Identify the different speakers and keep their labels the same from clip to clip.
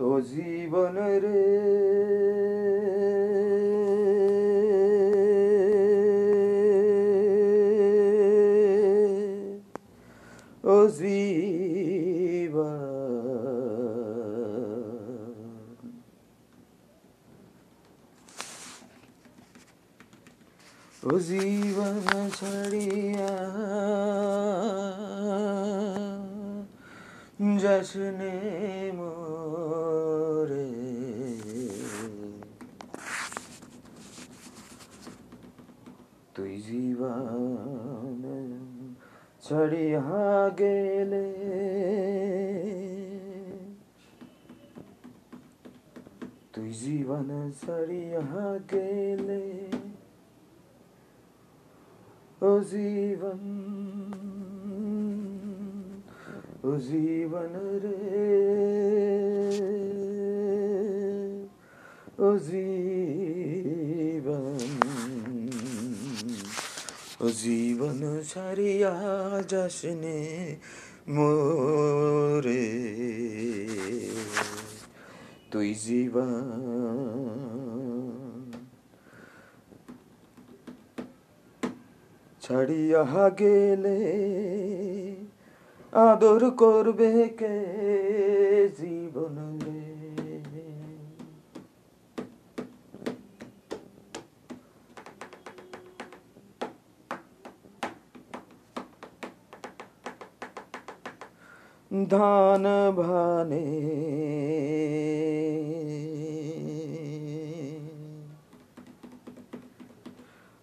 Speaker 1: ও জীবন রে ও জীবন। ও জীবন ছাড়িয়া জশনে মোরে তুই জীবন ছাড়িয়া গেলে তুই জীবন ছাড়িয়া গেলে ও জীবন ও জীবন রে ও জীবন ও জীবন সারিয়া যাসনে মোরে। তুই জীবন ছাড়িয়া গেলে আদর করবে কে জীবন ধান ভানে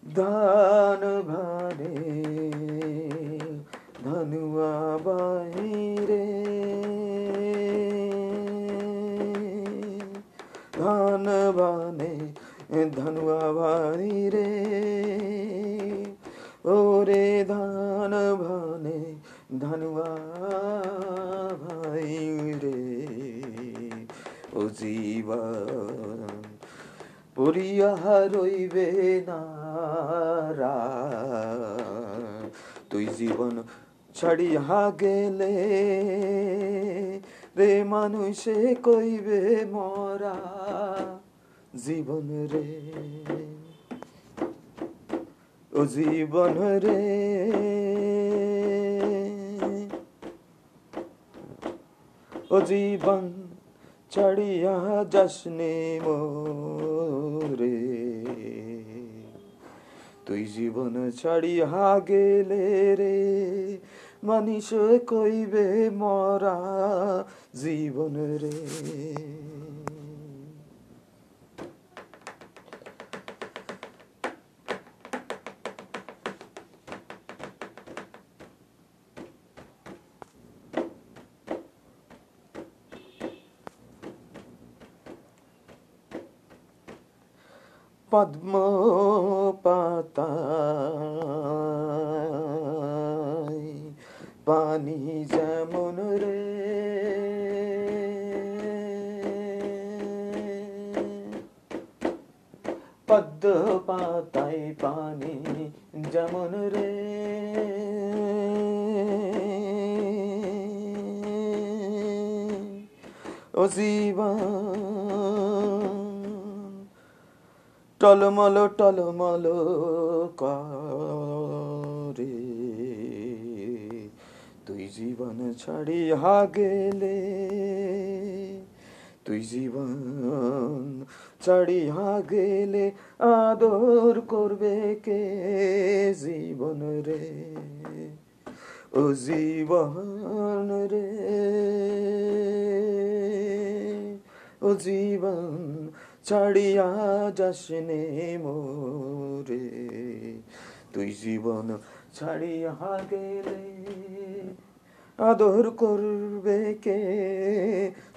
Speaker 1: ধান ভানে বাহিরে। ধান ভানে ধনুয়া বাহিরে ওরে ধান ভানে ধনুয়া ভাই রে। ও জীবন, পড়িয়া রইবে না তুই জীবন ছাড়িয়া গেলে রে মানুষে কইবে মরা জীবন রে। ও জীবন রে। ও জীবন ছাড়িয়া যাসনে মোরে। তুই জীবন ছাড়িয়া গেলে রে মানুষ কইবে মরা জীবন রে। পদ্ম পানি যেমন রে। পদ্ম পাতায় পানি যেমন রে। ও জীবন টলমল টলমল করে। তুই জীবন ছাড়িয়া গেলে তুই জীবন ছাড়িয়া গেলে আদর করবে কে জীবন রে? ও জীবন রে, ও জীবন ছাড়িয়া যাসনে মোরে। তুই জীবন ছাড়িয়া গেলে আদর করবে কে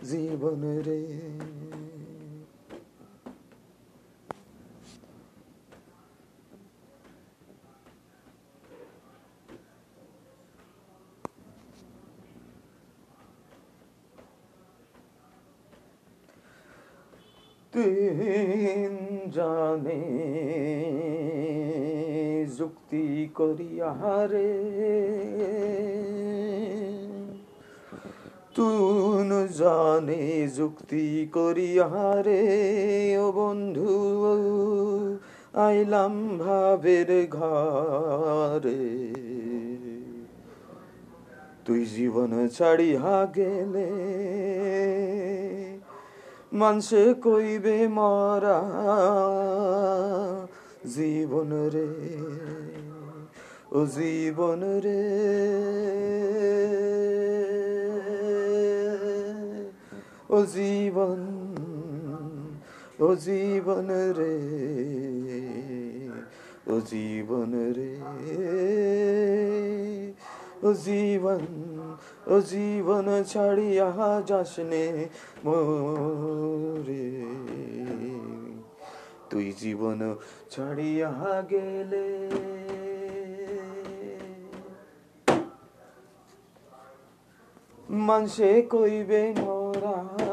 Speaker 1: জীবন রে? তিন জানে, যুক্তি করিয়া রে তুন জানে, যুক্তি করিয়ারে ও বন্ধু, আইলাম ভাবের ঘরে। তুই জীবন ছাড়িয়া গেলে মানসে কইবে মরা জীবন রে, ও জীবন রে। ও জীবন ও জীবন রে, ও জীবন রে। ও জীবন ও জীবন ছাড়িয়া যাসনে মোরে। তুই জীবন ছাড়িয়া গেলে। মানসে কইবে মোরা